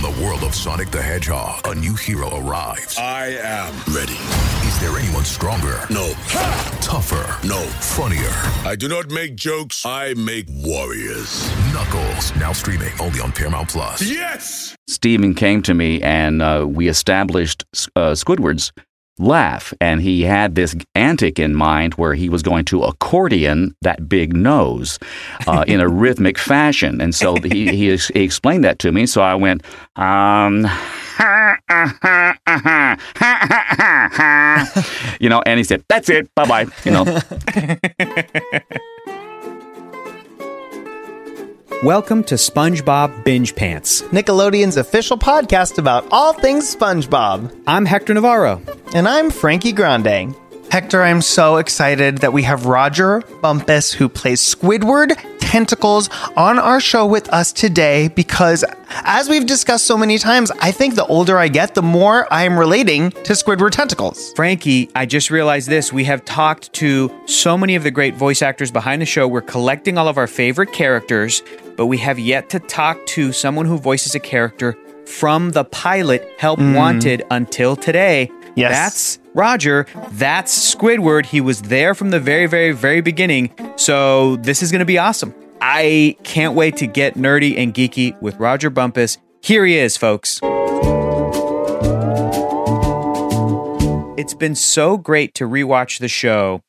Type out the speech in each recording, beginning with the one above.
From the world of Sonic the Hedgehog, a new hero arrives. I am ready. Is there anyone stronger? No. Tougher? No. Funnier? I do not make jokes, I make warriors. Knuckles, now streaming only on Paramount Plus. Yes! Stephen came to me and uh, we established uh, Squidward's laugh. And he had this antic in mind where he was going to accordion that big nose uh, in a rhythmic fashion. And so he, he, he explained that to me. So I went, um, you know, and he said, that's it. Bye bye. You know, Welcome to SpongeBob Binge Pants. Nickelodeon's official podcast about all things SpongeBob. I'm Hector Navarro. And I'm Frankie Grande. Hector, I'm so excited that we have Rodger Bumpass, who plays Squidward Tentacles, on our show with us today because, as we've discussed so many times, I think the older I get, the more I am relating to Squidward Tentacles. Frankie, I just realized this. We have talked to so many of the great voice actors behind the show. We're collecting all of our favorite characters, but we have yet to talk to someone who voices a character from the pilot Help mm. Wanted until today. Yes. That's Rodger. That's Squidward. He was there from the very, very, very beginning. So this is going to be awesome. I can't wait to get nerdy and geeky with Rodger Bumpass. Here he is, folks. It's been so great to rewatch the show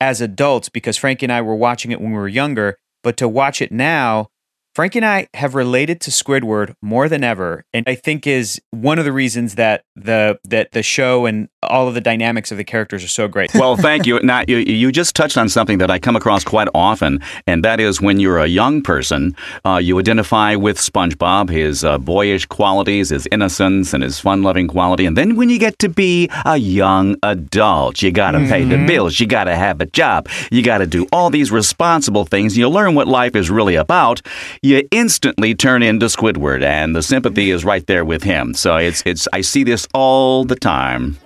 as adults because Frankie and I were watching it when we were younger, but to watch it now, Frankie and I have related to Squidward more than ever, and I think is one of the reasons that the that the show and all of the dynamics of the characters are so great. Well, thank you. Now, you, you just touched on something that I come across quite often, and that is when you're a young person, uh, you identify with SpongeBob, his uh, boyish qualities, his innocence, and his fun loving quality. And then when you get to be a young adult, you got to pay the bills, you got to have a job, you got to do all these responsible things. You learn what life is really about. You instantly turn into Squidward, and the sympathy is right there with him. So it's it's I see this all the time.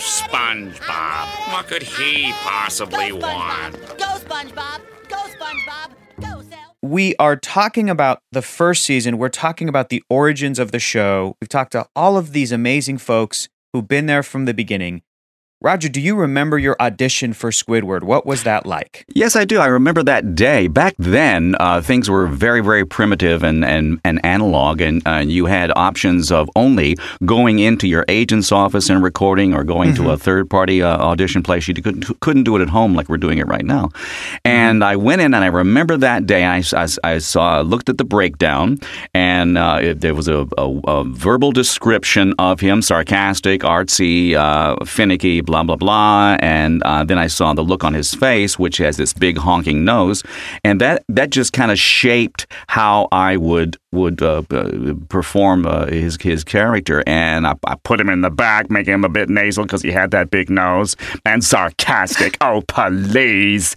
SpongeBob. What could he possibly want? Go SpongeBob! Go SpongeBob! Go Sal! we are talking about the first season. We're talking about the origins of the show. We've talked to all of these amazing folks who've been there from the beginning. Rodger, do you remember your audition for Squidward? What was that like? Yes, I do. I remember that day. Back then, uh, things were very, very primitive and, and, and analog, and uh, you had options of only going into your agent's office and recording or going to a third party uh, audition place. You couldn't, couldn't do it at home like we're doing it right now. And I went in, and I remember that day, I, I, I saw, looked at the breakdown, and uh, it, there was a, a, a verbal description of him sarcastic, artsy, uh, finicky, blah, blah, blah. And uh, then I saw the look on his face, which has this big honking nose. And that, that just kind of shaped how I would would uh, uh, perform uh, his his character, and I, I put him in the back, making him a bit nasal because he had that big nose and sarcastic. oh, please,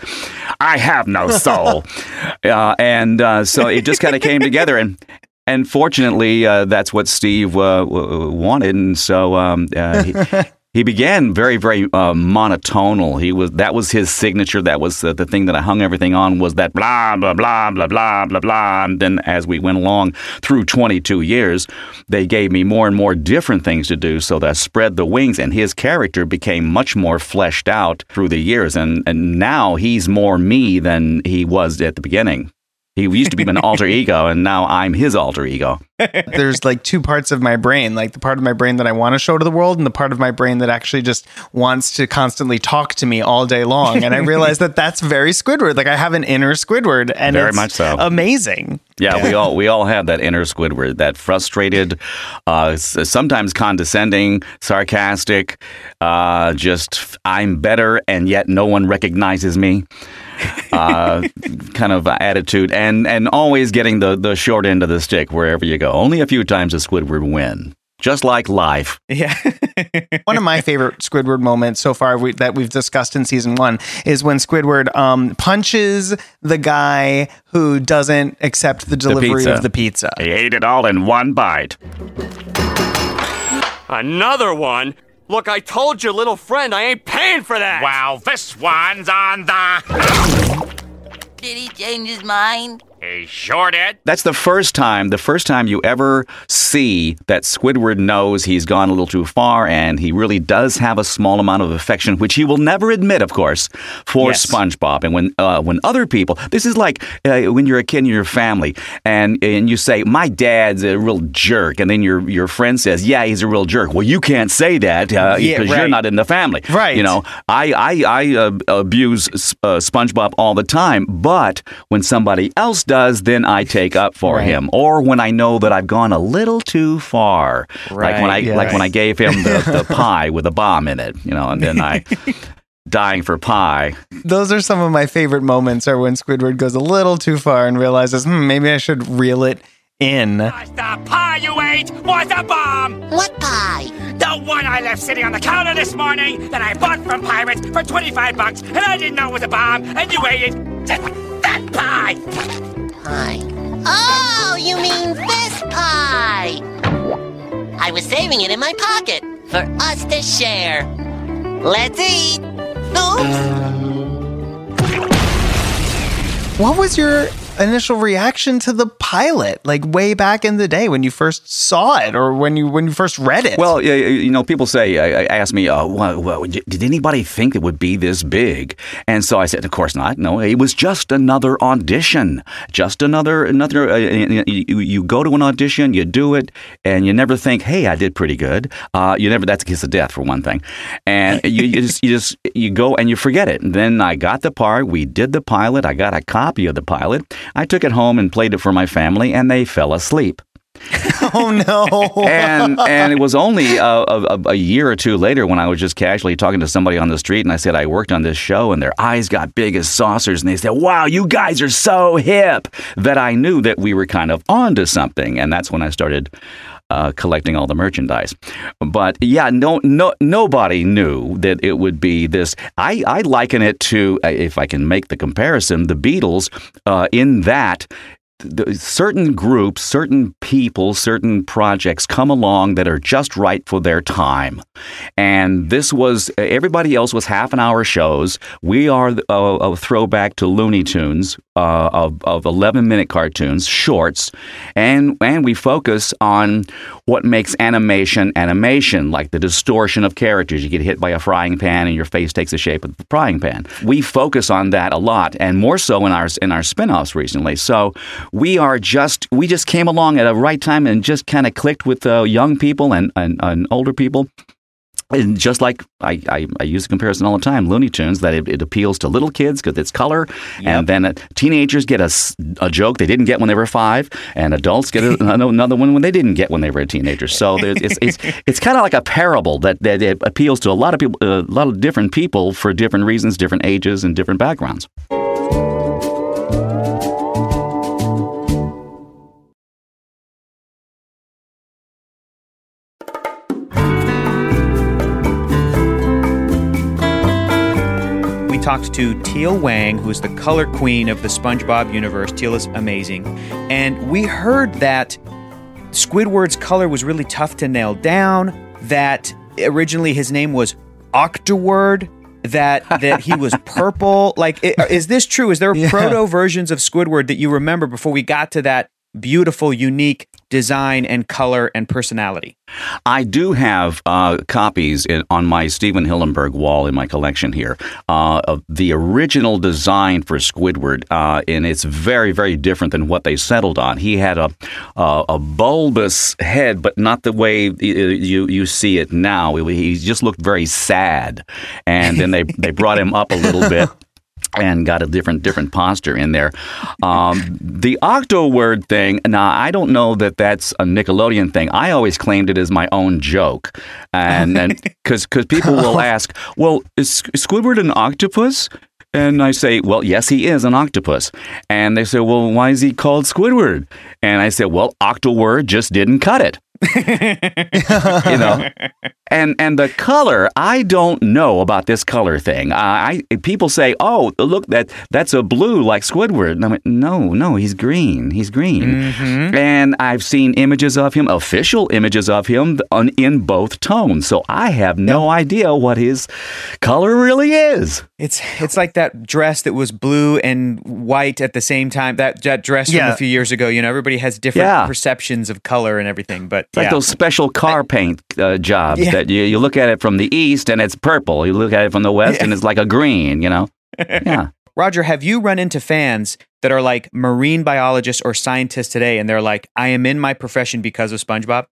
I have no soul, uh, and uh, so it just kind of came together, and and fortunately, uh, that's what Steve uh, wanted, and so um, uh, he, he began very, very uh, monotonal. He was that was his signature. That was uh, the thing that I hung everything on was that blah blah blah blah blah blah blah. And then as we went along through 22 years, they gave me more and more different things to do. So that I spread the wings, and his character became much more fleshed out through the years. And and now he's more me than he was at the beginning. He used to be an alter ego, and now I'm his alter ego. There's like two parts of my brain, like the part of my brain that I want to show to the world and the part of my brain that actually just wants to constantly talk to me all day long. And I realize that that's very Squidward. Like I have an inner Squidward and Very it's much so. amazing. Yeah, we all we all have that inner Squidward, that frustrated, uh, sometimes condescending, sarcastic, uh, just I'm better and yet no one recognizes me. Uh, kind of attitude, and and always getting the the short end of the stick wherever you go. Only a few times does Squidward win, just like life. Yeah. One of my favorite Squidward moments so far we, that we've discussed in season one is when Squidward um, punches the guy who doesn't accept the delivery pizza. of the pizza. He ate it all in one bite. Another one? Look, I told your little friend I ain't paying for that. Well, this one's on the. Did he change his mind? He sure did. That's the first time, the first time you ever see that Squidward knows he's gone a little too far and he really does have a small amount of affection, which he will never admit, of course, for Yes. SpongeBob. And when uh, when other people, this is like uh, when you're a kid in your family and and you say, "My dad's a real jerk," and then your your friend says, "Yeah, he's a real jerk." Well, you can't say that uh, Yeah, because you're not in the family, Right. You know, I I, I uh, abuse uh, SpongeBob all the time, but when somebody else does, then I take up for Right. him. Or when I know that I've gone a little too far, like when I Right, like when I gave him the, the pie with a bomb in it, you know, and then I dying for pie. Those are some of my favorite moments are when Squidward goes a little too far and realizes, hmm, maybe I should reel it in. The pie you ate was a bomb! What pie? The one I left sitting on the counter this morning that I bought from Pirates for 25 bucks and I didn't know it was a bomb and you ate it. Just that pie! Pie. Oh, you mean this pie? I was saving it in my pocket for us to share. Let's eat. Oops. What was your initial reaction to the pilot, like way back in the day when you first saw it or when you when you first read it? Well, you know, people say, uh, ask me, uh, did anybody think it would be this big? And so I said, of course not. No, it was just another audition, just another another. Uh, you, you go to an audition, you do it, and you never think, hey, I did pretty good. Uh, you never. That's a kiss of death for one thing, and you, you just you just you go and you forget it. And then I got the part. We did the pilot. I got a copy of the pilot. I took it home and played it for my family, and they fell asleep oh no. and and it was only a, a, a year or two later when I was just casually talking to somebody on the street, and I said I worked on this show, and their eyes got big as saucers, and they said, "Wow, you guys are so hip!" That I knew that we were kind of onto something, and that's when I started. Uh, collecting all the merchandise, but yeah, no, no, nobody knew that it would be this. I, I liken it to, uh, if I can make the comparison, the Beatles, uh, in that certain groups, certain people, certain projects come along that are just right for their time. And this was, everybody else was half an hour shows. We are a, a throwback to Looney Tunes uh, of, of 11 minute cartoons, shorts. And, and we focus on what makes animation animation, like the distortion of characters. You get hit by a frying pan and your face takes the shape of the frying pan. We focus on that a lot, and more so in our in our spin-offs recently. So we are just we just came along at a right time and just kind of clicked with uh, young people and, and, and older people. And just like I, I, I use the comparison all the time, Looney Tunes, that it, it appeals to little kids because it's color, and then uh, teenagers get a joke they didn't get when they were five, and adults get a, another one when they didn't get when they were a teenager. So there's, it's it's, it's kind of like a parable that, that it appeals to a lot of people, a lot of different people for different reasons, different ages, and different backgrounds. Talked to Teal Wang, who's the color queen of the SpongeBob universe. Teal is amazing. And we heard that Squidward's color was really tough to nail down, that originally his name was Octoward, that that he was purple. Like i- is this true? Is there proto versions of Squidward that you remember before we got to that beautiful, unique design and color and personality? I do have uh, copies in, on my Stephen Hillenburg wall in my collection here uh, of the original design for Squidward, uh, and it's very, very different than what they settled on. He had a a, a bulbous head, but not the way you you see it now. He just looked very sad, and then they they brought him up a little bit and got a different different posture in there. Um, the octo word thing. Now I don't know that that's a Nickelodeon thing. I always claimed it as my own joke, and because because people will ask, well, is Squidward an octopus? And I say, well, yes, he is an octopus. And they say, well, why is he called Squidward? And I say, well, Octoword just didn't cut it. you know, and and the color, I don't know about this color thing. Uh, I people say, oh, look that that's a blue like Squidward. And I went, no, no, he's green. He's green. And I've seen images of him, official images of him, on, in both tones. So I have no idea what his color really is. It's it's like that dress that was blue and white at the same time. That that dress from Yeah. a few years ago. You know, everybody has different Yeah. perceptions of color and everything. But It's like those special car paint uh, jobs Yeah. that you, you look at it from the east and it's purple. You look at it from the west and it's like a green, you know? Yeah. Rodger, have you run into fans that are like marine biologists or scientists today, and they're like, "I am in my profession because of SpongeBob."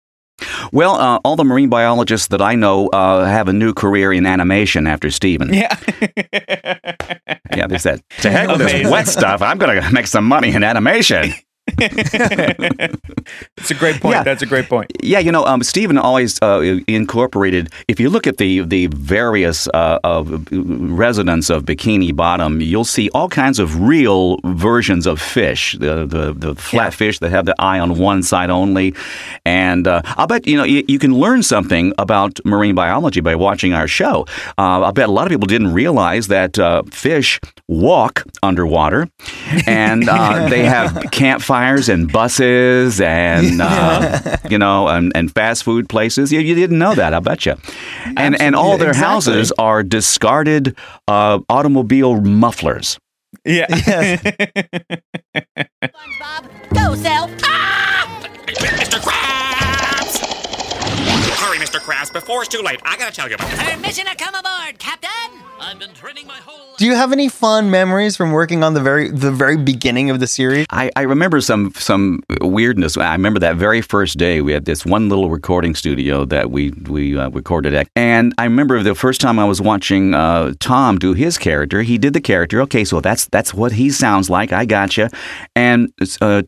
Well, uh, all the marine biologists that I know uh, have a new career in animation after Stephen. Yeah. Yeah, they said, to heck with this wet stuff. I'm going to make some money in animation. It's a great point. Yeah. That's a great point. Yeah, you know, um, Stephen always uh, incorporated. If you look at the the various uh, of residents of Bikini Bottom, you'll see all kinds of real versions of fish. The the, the flat fish that have the eye on one side only, and uh, I'll bet you know you, you can learn something about marine biology by watching our show. Uh, I bet a lot of people didn't realize that uh, fish walk underwater, and uh, they have campfires and buses and uh, you know and, and fast food places. You, you didn't know that, I bet you. And and all their Exactly. houses are discarded uh, automobile mufflers. Yeah. SpongeBob, go sell pop! Hurry, Mr. Krabs, before it's too late. I gotta tell you about Permission to come aboard, Captain! I've been training my whole life. Do you have any fun memories from working on the very the very beginning of the series? I, I remember some some weirdness. I remember that very first day we had this one little recording studio that we we uh, recorded at, and I remember the first time I was watching uh, Tom do his character. He did the character. Okay, so that's that's what he sounds like. I gotcha. And uh,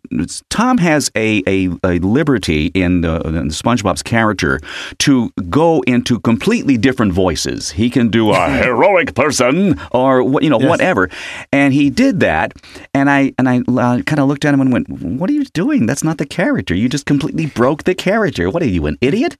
Tom has a, a, a liberty in the, in SpongeBob's character to go into completely different voices. He can do a heroic person or you know whatever, and he did that. And I and I uh, kind of looked at him and went, "What are you doing? That's not the character. You just completely broke the character. What are you, an idiot?"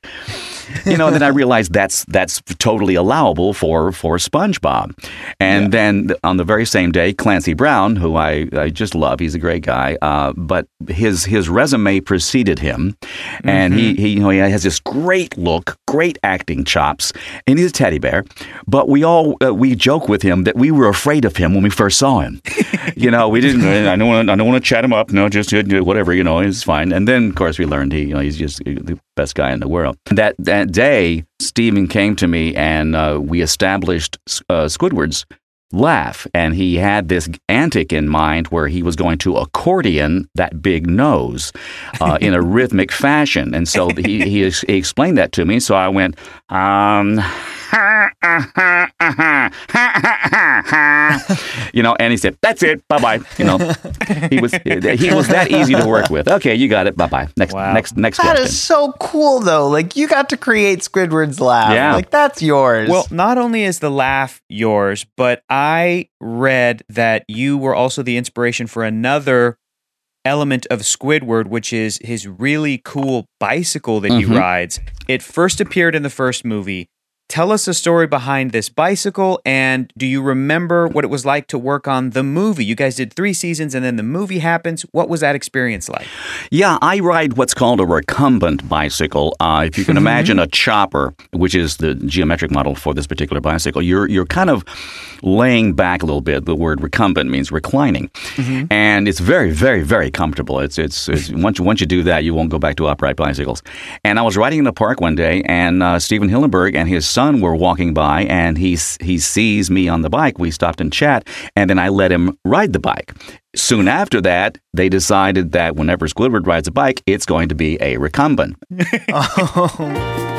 You know. Then I realized that's that's totally allowable for for SpongeBob. And then on the very same day, Clancy Brown, who I, I just love, he's a great guy. Uh, but his his resume preceded him, and he, he you know he has this great look, great acting chops, and he's a teddy bear. But we all uh, we joke with him that we were afraid of him when we first saw him. you know, we didn't. I don't want. to. I don't want to chat him up. No, just whatever. You know, it's fine. And then of course we learned he you know he's just the best guy in the world. That that day, Stephen came to me and uh, we established uh, Squidward's laugh. And he had this antic in mind where he was going to accordion that big nose uh, in a rhythmic fashion. And so he, he, he explained that to me. So I went, um, you know, and he said, "That's it, bye bye." You know, he was he was that easy to work with. Okay, you got it. Bye bye. Next Wow. next next That question. is so cool though. Like you got to create Squidward's laugh. Yeah. Like that's yours. Well, not only is the laugh yours, but I read that you were also the inspiration for another element of Squidward, which is his really cool bicycle that he Mhm. rides. It first appeared in the first movie. Tell us a story behind this bicycle, and do you remember what it was like to work on the movie? You guys did three seasons, and then the movie happens. What was that experience like? Yeah, I ride what's called a recumbent bicycle. Uh, if you can imagine a chopper, which is the geometric model for this particular bicycle, you're you're kind of laying back a little bit. The word recumbent means reclining, and it's very, very, very comfortable. It's it's, it's once you, once you do that, you won't go back to upright bicycles. And I was riding in the park one day, and uh, Stephen Hillenburg and his son were walking by, and he he sees me on the bike. We stopped and chat, and then I let him ride the bike. Soon after that, they decided that whenever Squidward rides a bike, it's going to be a recumbent. oh.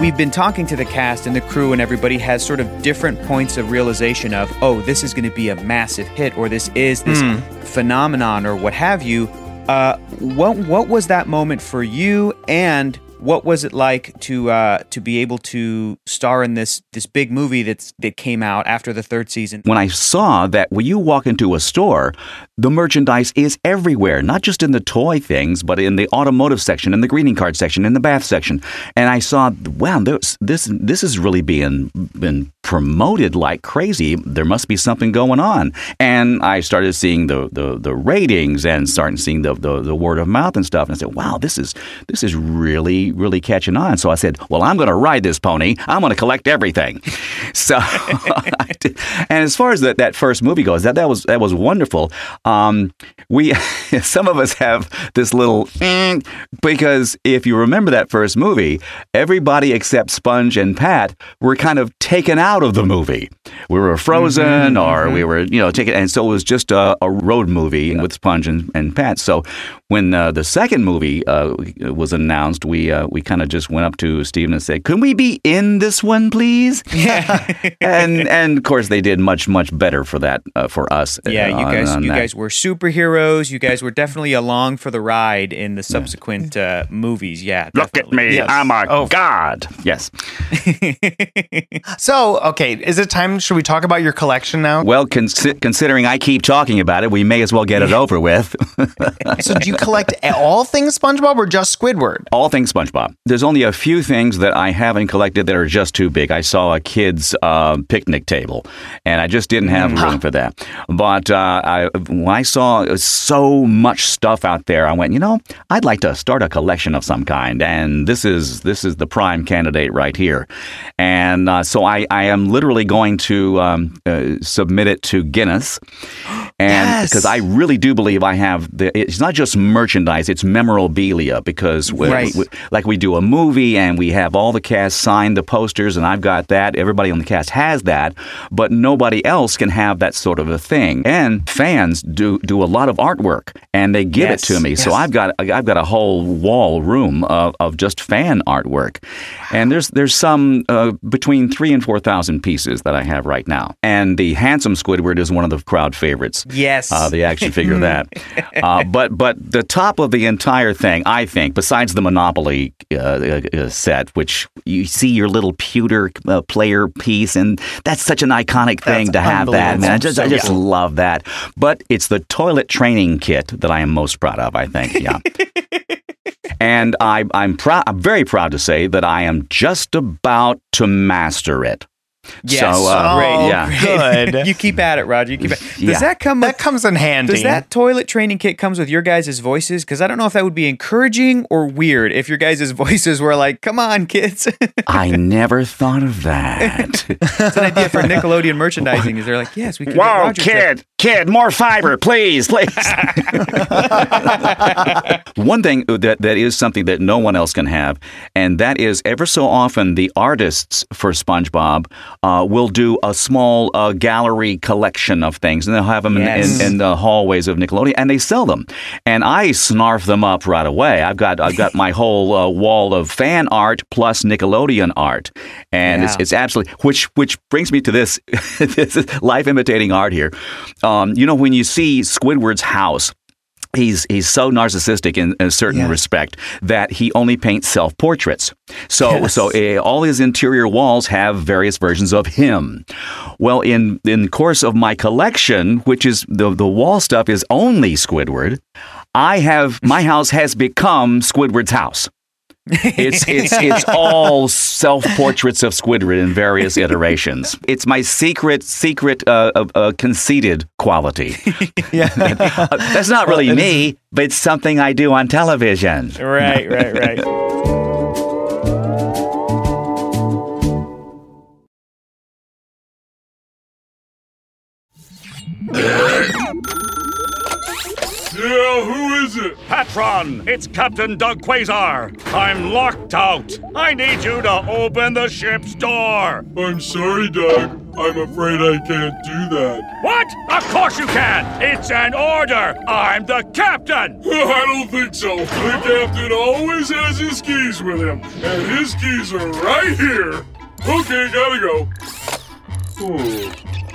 we've been talking to the cast and the crew and everybody has sort of different points of realization of oh this is going to be a massive hit or this is this hmm. phenomenon or what have you uh, what what was that moment for you and what was it like to uh, to be able to star in this this big movie that's that came out after the third season when I saw that when you walk into a store, the merchandise is everywhere, not just in the toy things, but in the automotive section, in the greeting card section, in the bath section. And I saw, wow, this this is really being been promoted like crazy. There must be something going on. And I started seeing the the, the ratings and starting seeing the, the the word of mouth and stuff. And I said, wow, this is this is really really, really catching on. So I said, "Well, I'm going to ride this pony. I'm going to collect everything." So, and as far as that, that first movie goes, that that was that was wonderful. Um, we some of us have this little "eh," because if you remember that first movie, everybody except Sponge and Pat were kind of taken out of the movie. We were frozen, or we were you know taken, and so it was just a, a road movie with Sponge and, and Pat. So when uh, the second movie uh, was announced, we uh, we kind of just went up to Stephen and said, "Can we be in this one, please?" Yeah, and and of course they did much much better for that uh, for us. Yeah, you guys, you that. guys were superheroes. You guys were definitely along for the ride in the subsequent uh, movies. Yeah, Look at me, Yes. I'm a Oh. god. Yes. So, okay, is it time? Should we talk about your collection now? Well, consi- considering I keep talking about it, we may as well get it over with. so, do you collect all things SpongeBob or just Squidward? All things SpongeBob. There's only a few things that I haven't collected that are just too big. I saw a kid's uh, picnic table, and I just didn't have room for that. But uh, I, when I saw so much stuff out there, I went, you know, I'd like to start a collection of some kind, and this is this is the prime candidate right here. And uh, so I, I am literally going to um, uh, submit it to Guinness, and Yes. because I really do believe I have the. It's not just merchandise; it's memorabilia. Because we, Right. we- like we do a movie and we have all the cast sign the posters, and I've got that. Everybody on the cast has that, but nobody else can have that sort of a thing. And fans do do a lot of artwork, and they give Yes. it to me. So I've got I've got a whole wall room of, of just fan artwork, and there's there's some uh, between three and four thousand pieces that I have right now. And the handsome Squidward is one of the crowd favorites. Yes. Uh, the action figure of that. Uh, but but the top of the entire thing, I think, besides the Monopoly uh, uh, uh, set, which you see your little pewter uh, player piece, and that's such an iconic thing That's to have that. Man, I just I just cool. love that. But it's the toilet training kit that I am most proud of. I think, yeah. And I, I'm proud. I'm very proud to say that I am just about to master it. Yes. So, uh, great. yeah. Good. you keep at it, Rodger. You keep at Does Yeah. that come? that With, comes in handy. does that toilet training kit comes with your guys' voices? Because I don't know if that would be encouraging or weird if your guys' voices were like, "Come on, kids." I never thought of that. It's an idea for Nickelodeon merchandising. Is they're like, "Yes, we can." Whoa, kid, kid, more fiber, please, please. one thing that, that is something that no one else can have, and that is ever so often the artists for SpongeBob uh, will do a small uh, gallery collection of things, and they'll have them in- Yes. in, in the hallways of Nickelodeon, and they sell them. And I snarf them up right away. I've got I've got my whole uh, wall of fan art plus Nickelodeon art, and it's it's absolutely which which brings me to this this is life imitating art here. Um, you know when you see Squidward's house. He's he's so narcissistic in a certain Yes. respect that he only paints self portraits. So Yes. so uh, all his interior walls have various versions of him. Well, in in the course of my collection, which is the the wall stuff is only Squidward, I have my house has become Squidward's house. It's it's it's all self portraits of Squidward in various iterations. It's my secret secret uh, uh, uh, conceited quality. Yeah. Uh, That's not really me, but it's something I do on television. Right, right, right. Yeah, who is it? Patron, it's Captain Doug Quasar. I'm locked out. I need you to open the ship's door. I'm sorry, Doug. I'm afraid I can't do that. What? Of course you can. It's an order. I'm the captain. I don't think so. The captain always has his keys with him, and his keys are right here. Okay, gotta go. Oh,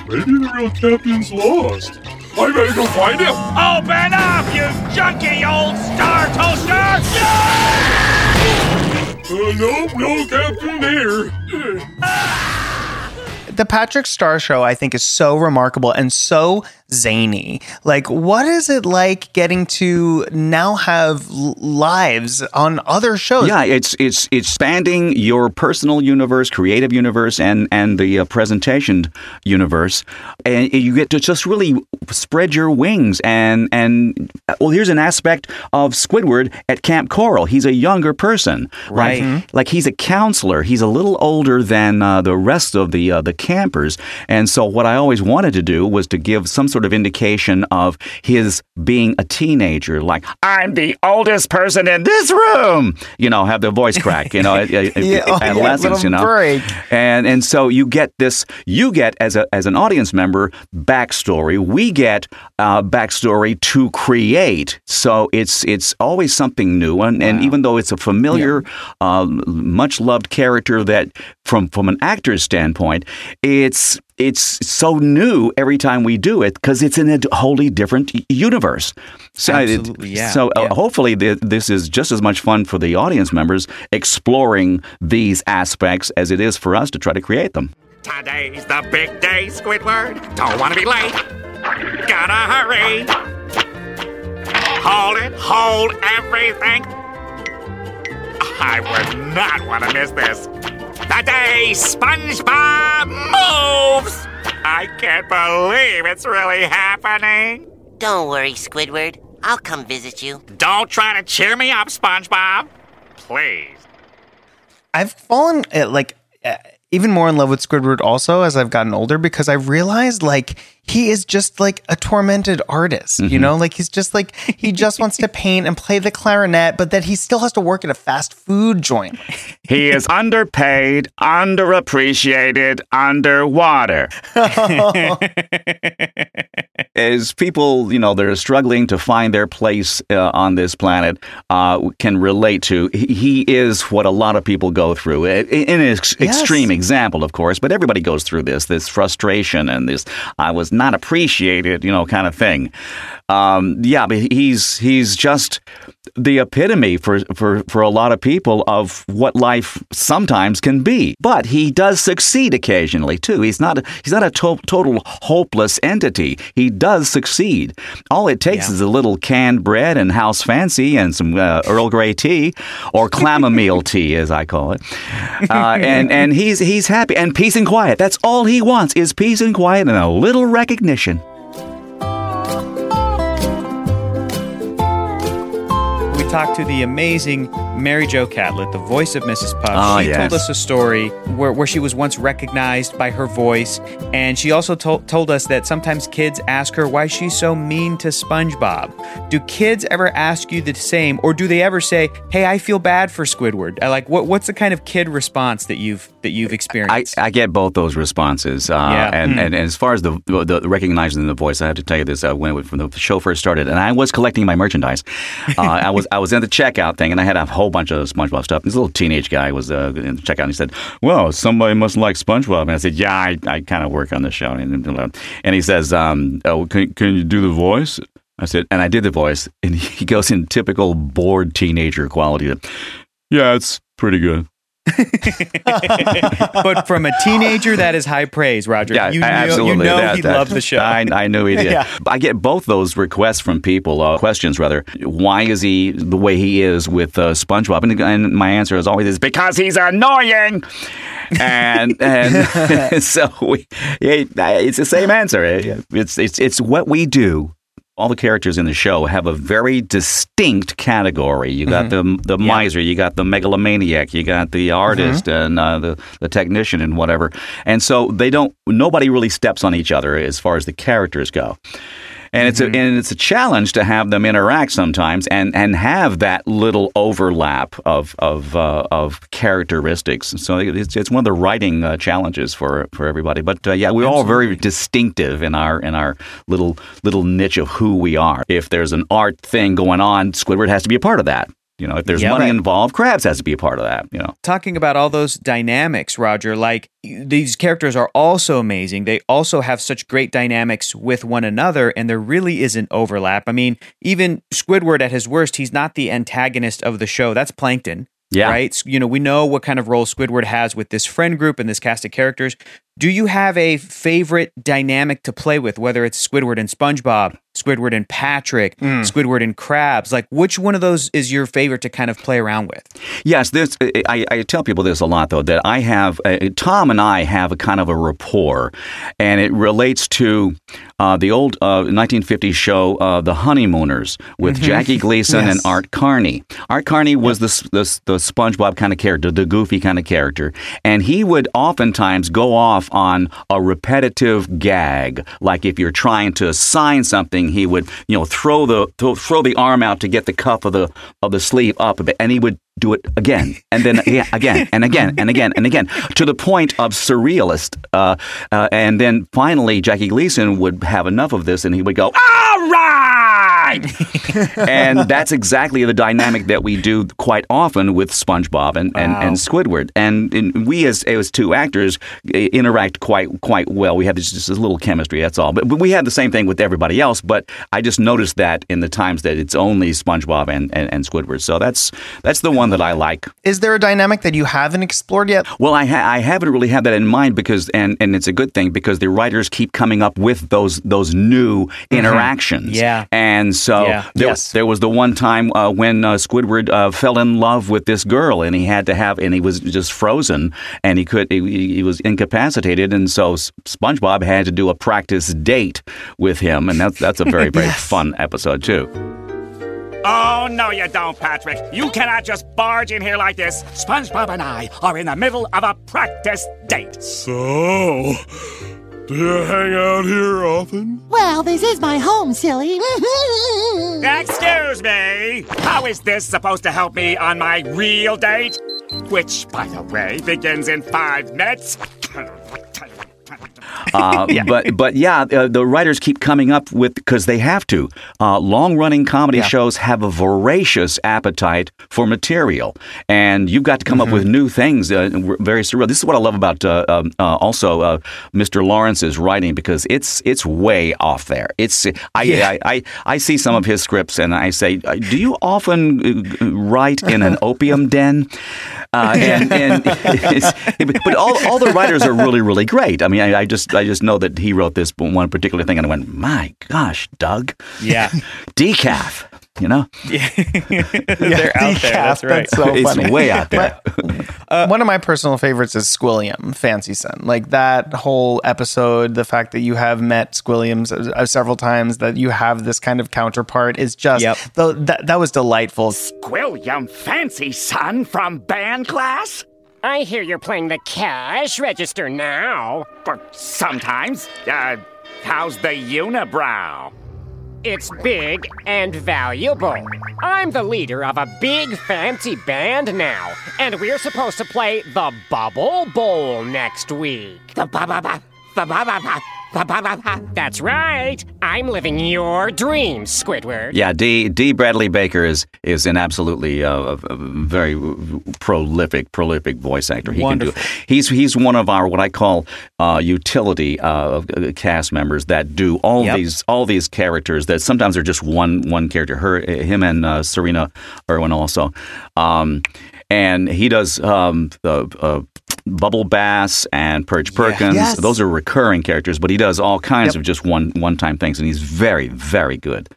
maybe the real captain's lost. I better go find him. Open up, you junky old star toaster! Uh, nope, no captain here. the Patrick Star Show, I think, is so remarkable and so zany. Like, what is it like getting to now have lives on other shows? Yeah, it's it's it's expanding your personal universe, creative universe, and and the uh, presentation universe, and you get to just really spread your wings and and well, here's an aspect of Squidward at Camp Coral. He's a younger person, right? Right. Like he's a counselor. He's a little older than uh, the rest of the uh, the campers, and so what I always wanted to do was to give some sort of indication of his being a teenager. Like I'm the oldest person in this room. You know, have the voice crack. You know, Yeah, oh, yeah, adolescence. little you know, break. and and so you get this. You get as a as an audience member backstory. We get uh, backstory to create. So it's it's always something new. And, and even though it's a familiar, uh, much loved character that from from an actor's standpoint, it's it's so new every time we do it because it's in a wholly different universe. So, it- Absolutely, yeah, so uh, yeah. hopefully th- this is just as much fun for the audience members exploring these aspects as it is for us to try to create them. Today's the big day, Squidward. Don't want to be late. Gotta hurry. Hold it, hold everything. I would not want to miss this. The day SpongeBob moves. I can't believe it's really happening. Don't worry, Squidward. I'll come visit you. Don't try to cheer me up, SpongeBob. Please. I've fallen uh, like uh, even more in love with Squidward also as I've gotten older because I realized like he is just like a tormented artist, you know? Like he's just like he just wants to paint and play the clarinet, but that he still has to work at a fast food joint. He is underpaid, underappreciated, underwater. As people, you know, they're struggling to find their place uh, on this planet, uh, can relate to, he, he is what a lot of people go through. In an ex- Yes. extreme example, of course, but everybody goes through this, this frustration and this "I was not appreciated," you know, kind of thing. Um, yeah, but he's he's just the epitome for, for, for a lot of people of what life sometimes can be. But he does succeed occasionally too. He's not a, he's not a to- total hopeless entity. He does succeed. All it takes is a little canned bread and house fancy and some uh, Earl Grey tea or chamomile tea, as I call it. Uh, and and he's he's happy and peace and quiet. That's all he wants is peace and quiet and a little recognition. We talked to the amazing Mary Jo Catlett, the voice of Mrs. Puff. Oh, she yes. told us a story where, where she was once recognized by her voice, and she also told, told us that sometimes kids ask her why she's so mean to SpongeBob. Do kids ever ask you the same, or do they ever say, "Hey, I feel bad for Squidward"? Like, what, what's the kind of kid response that you've that you've experienced? I get both those responses. Uh, Yeah. and, and, and as far as the, the recognizing the voice, I have to tell you this. Uh, when, when the show first started, and I was collecting my merchandise, uh, I was I was in the checkout thing, and I had a whole bunch of SpongeBob stuff. This little teenage guy was uh, in the checkout, and he said, "Well, somebody must like SpongeBob." And I said, "Yeah, I, I kind of work on the show." And, and he says, um, "Oh, can, can you do the voice?" I said, and I did the voice, and he goes in typical bored teenager quality. Yeah, it's pretty good. but from a teenager, that is high praise, Rodger. Yeah, you, know, absolutely. you know That- he that- loved the show. I, I knew he did. Yeah. I get both those requests from people, uh, questions rather. Why is he the way he is with uh, SpongeBob? And, and my answer is always is because he's annoying. And and so we, yeah, it's the same answer. It's it's it's what we do. All the characters in the show have a very distinct category. You got the the miser, you got the megalomaniac, you got the artist, and uh, the the technician, and whatever. And so they don't. Nobody really steps on each other as far as the characters go. And it's a, and it's a challenge to have them interact sometimes and, and have that little overlap of of uh, of characteristics. So it's, it's one of the writing uh, challenges for for everybody. But uh, yeah, we're all very distinctive in our in our little little niche of who we are. If there's an art thing going on, Squidward has to be a part of that. You know, if there's Yeah, money right. involved, Krabs has to be a part of that. You know. talking about all those dynamics, Rodger, like these characters are also amazing. They also have such great dynamics with one another, and there really isn't overlap. I mean, even Squidward at his worst, he's not the antagonist of the show. That's Plankton. Yeah. Right? You know, we know what kind of role Squidward has with this friend group and this cast of characters. Do you have a favorite dynamic to play with, whether it's Squidward and SpongeBob Squidward and Patrick, Mm. Squidward and Krabs. Like, which one of those is your favorite to kind of play around with? Yes, this I, I tell people this a lot though that I have uh, Tom and I have a kind of a rapport, and it relates to uh, the old uh, 1950s show uh, The Honeymooners with Mhm. Jackie Gleason and Art Carney. Art Carney was the, the the SpongeBob kind of character, the goofy kind of character, and he would oftentimes go off on a repetitive gag, like if you're trying to sign something, he would you know throw the throw the arm out to get the cuff of the of the sleeve up a bit, and he would do it again and then yeah, again and again and again and again to the point of surrealist. Uh, uh, and then finally, Jackie Gleason would have enough of this, and he would go, "All right." and that's exactly the dynamic that we do quite often with SpongeBob and, and, and Squidward. And, and we, as, as two actors, interact quite quite well. We have this, just this little chemistry, that's all. But, but we have the same thing with everybody else. But I just noticed that in the times that it's only SpongeBob and, and, and Squidward. So that's that's the one that I like. Is there a dynamic that you haven't explored yet? Well, I, ha- I haven't really had that in mind because, and, and it's a good thing because the writers keep coming up with those those new mm-hmm. interactions. Yeah. and so Yeah. there, Yes. there was the one time uh, when uh, Squidward uh, fell in love with this girl, and he had to have, and he was just frozen, and he could, he, he was incapacitated, and so SpongeBob had to do a practice date with him, and that's that's a very very fun episode too. Oh, no, you don't, Patrick. You cannot just barge in here like this. SpongeBob and I are in the middle of a practice date. So, do you hang out here often? Well, this is my home, silly. Excuse me. How is this supposed to help me on my real date? Which, by the way, begins in five minutes. Uh, But but yeah, uh, the writers keep coming up with because they have to. Uh, long running comedy shows have a voracious appetite for material, and you've got to come up with new things. Uh, very surreal. This is what I love about uh, um, uh, also uh, Mr. Lawrence's writing because it's it's way off there. It's I, I, I I see some of his scripts and I say, do you often write in an opium den? Uh, and and but all, all the writers are really really great. I mean, I, I just I just know that he wrote this one particular thing, and I went, my gosh, Doug, Yeah. decaf. You know, They're out there. That's right. That's so it's funny. way out there. Uh, One of my personal favorites is Squilliam, Fancyson. Like that whole episode, the fact that you have met Squilliam uh, several times, that you have this kind of counterpart is just, Yep. though that, that was delightful. William Fancyson from band class? I hear you're playing the cash register now. But sometimes. Uh, how's the unibrow? It's big and valuable. I'm the leader of a big fancy band now, and we're supposed to play the Bubble Bowl next week. The ba ba ba ba ba That's right. I'm living your dreams, Squidward. Yeah, D. Dee Bradley Baker is is an absolutely uh, a- a very prolific, prolific voice actor. He can Wonderful. do. He's he's one of our what I call uh, utility uh, cast members that do all Yep. these all these characters that sometimes are just one one character. Her, him, and uh, Sirena Irwin also, um, and he does um, the. Uh, Bubble Bass and Perch Perkins. Yes. Those are recurring characters, but he does all kinds Yep. of just one one time things, and he's very very good.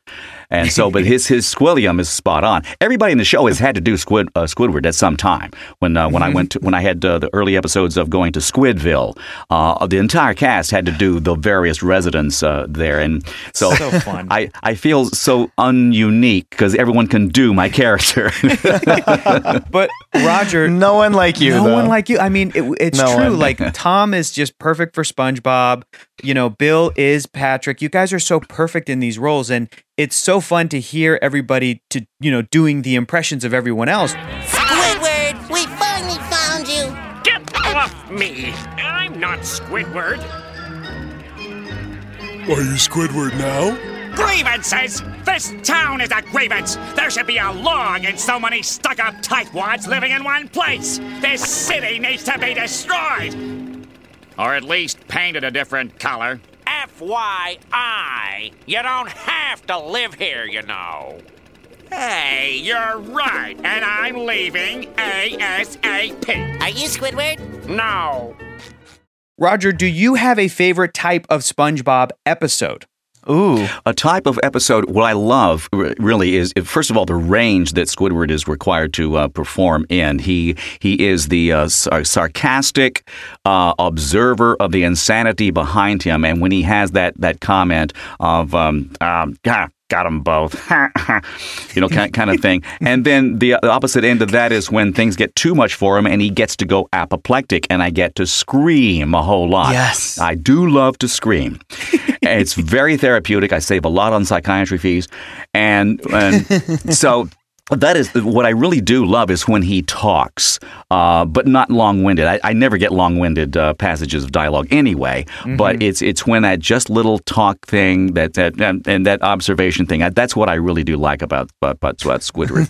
And so, but his his Squilliam is spot on. Everybody in the show has had to do Squid uh, Squidward at some time. When uh, when I went to, when I had uh, the early episodes of going to Squidville, uh, the entire cast had to do the various residents uh, there, and so, So fun. I I feel so ununique because everyone can do my character. But Rodger, No one like you, no though. one like you. I mean, it, it's No true. one. Like Tom is just perfect for SpongeBob. You know, Bill is Patrick. You guys are so perfect in these roles, and it's so fun to hear everybody to you know doing the impressions of everyone else. Squidward, we finally found you. Get off me! I'm not Squidward. Are you Squidward now? Grievances! This town is a grievance! There should be a law against so many stuck up tightwads living in one place! This city needs to be destroyed! Or at least painted a different color. FYI, you don't have to live here, you know. Hey, you're right, and I'm leaving ASAP. Are you Squidward? No. Roger, do you have a favorite type of SpongeBob episode? Ooh. A type of episode, what I love really is, first of all, the range that Squidward is required to uh, perform in. He he is the uh, sar- sarcastic uh, observer of the insanity behind him, and when he has that that comment of um, um, "Ah, got them both, you know, kind, kind of thing. And then the opposite end of that is when things get too much for him and he gets to go apoplectic and I get to scream a whole lot. Yes. I do love to scream. it's very therapeutic. I save a lot on psychiatry fees. And, and so that is what I really do love is when he talks, uh, but not long-winded. I, I never get long-winded uh, passages of dialogue anyway. But it's it's when that just little talk thing that that and, and that observation thing. I, that's what I really do like about about, about Squidward.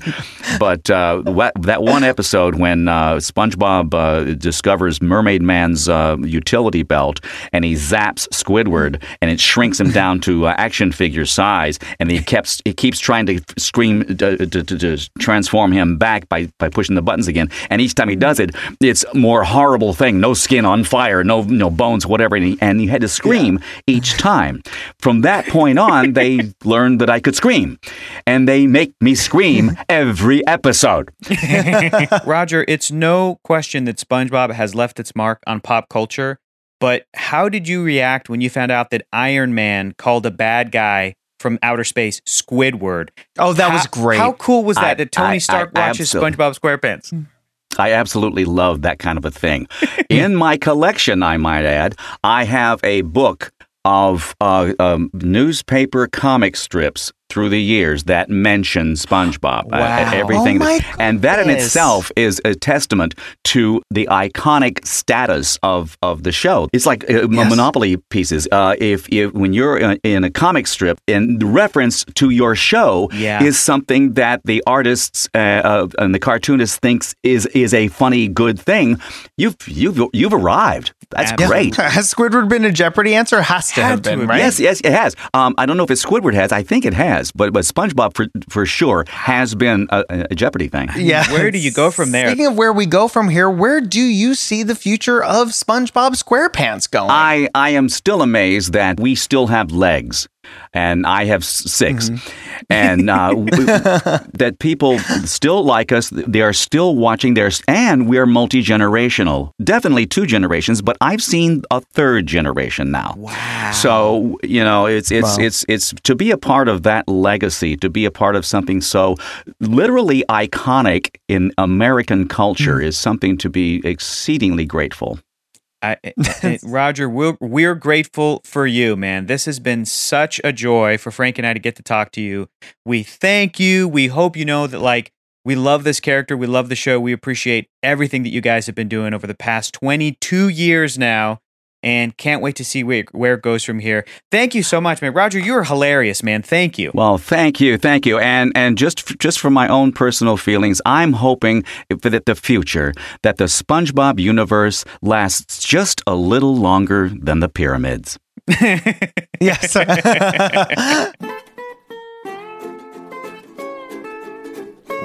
but uh, that one episode when uh, SpongeBob uh, discovers Mermaid Man's uh, utility belt and he zaps Squidward and it shrinks him down to uh, action figure size, and he keeps he keeps trying to scream to, to, to, to transform him back by, by pushing the buttons again. And each time he does it, it's more horrible thing. No skin on fire, no no bones, whatever. And he, and he had to scream each time. From that point on, they learned that I could scream, and they make me scream every episode. Rodger, it's no question that SpongeBob has left its mark on pop culture, but how did you react when you found out that Iron Man called a bad guy from outer space Squidward? Oh, that How- was great. How cool was that I- that Tony I- Stark I watches absolute- SpongeBob SquarePants? I absolutely love that kind of a thing. In my collection, I might add, I have a book of uh, um, newspaper comic strips through the years that mention SpongeBob. Uh, everything, Oh and that in itself is a testament to the iconic status of, of the show. It's like uh, Monopoly pieces. Uh, if, if when you're in, in a comic strip, and the reference to your show Yeah. is something that the artists uh, uh, and the cartoonist thinks is is a funny, good thing. You've you've you've arrived. That's great. Has Squidward been a Jeopardy answer? Has to Had have to been, have right? Yes, yes, it has. Um, I don't know if it's Squidward has. I think it has, but but SpongeBob for for sure has been a, a Jeopardy thing. Yeah. Where do you go from there? Speaking of where we go from here, where do you see the future of SpongeBob SquarePants going? I, I am still amazed that we still have legs, and I have s- 6 and uh, that people still like us. They are still watching. There's and we are multi generational. Definitely two generations, but I've seen a third generation now. Wow! So you know, it's it's Wow. it's it's to be a part of that legacy, to be a part of something so literally iconic in American culture is something to be exceedingly grateful. I, Rodger, we're, we're grateful for you, man. This has been such a joy for Frank and I to get to talk to you. We thank you. We hope you know that, like, we love this character. We love the show. We appreciate everything that you guys have been doing over the past 22 years now and can't wait to see where, where it goes from here. Thank you so much, man. Rodger, you are hilarious, man. Thank you. Well, thank you, thank you, and and just just for my own personal feelings, I'm hoping for that the future that the SpongeBob universe lasts just a little longer than the pyramids. yes.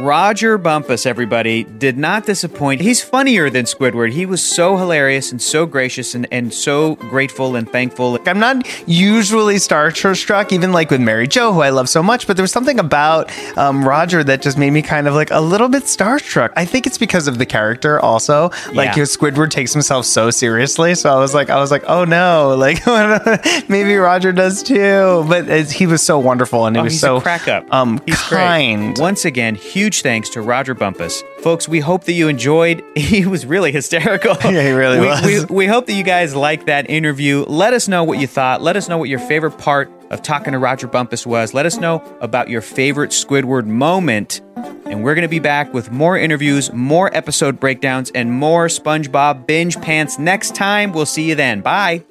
Rodger Bumpass, everybody, did not disappoint. He's funnier than Squidward. He was so hilarious and so gracious and, and so grateful and thankful. I'm not usually starstruck, even like with Mary Jo, who I love so much, but there was something about um, Rodger that just made me kind of like a little bit starstruck. I think it's because of the character also. Like Yeah. Squidward takes himself so seriously. So I was like, I was like, oh no, like maybe Rodger does too. But he was so wonderful and he Oh, was so crack up. um, He's great. kind. Once again, huge thanks to Rodger Bumpass. Folks, we hope that you enjoyed. He was really hysterical. Yeah, he really we, was. We, we hope that you guys liked that interview. Let us know what you thought. Let us know what your favorite part of talking to Rodger Bumpass was. Let us know about your favorite Squidward moment. And we're going to be back with more interviews, more episode breakdowns, and more SpongeBob binge pants next time. We'll see you then. Bye.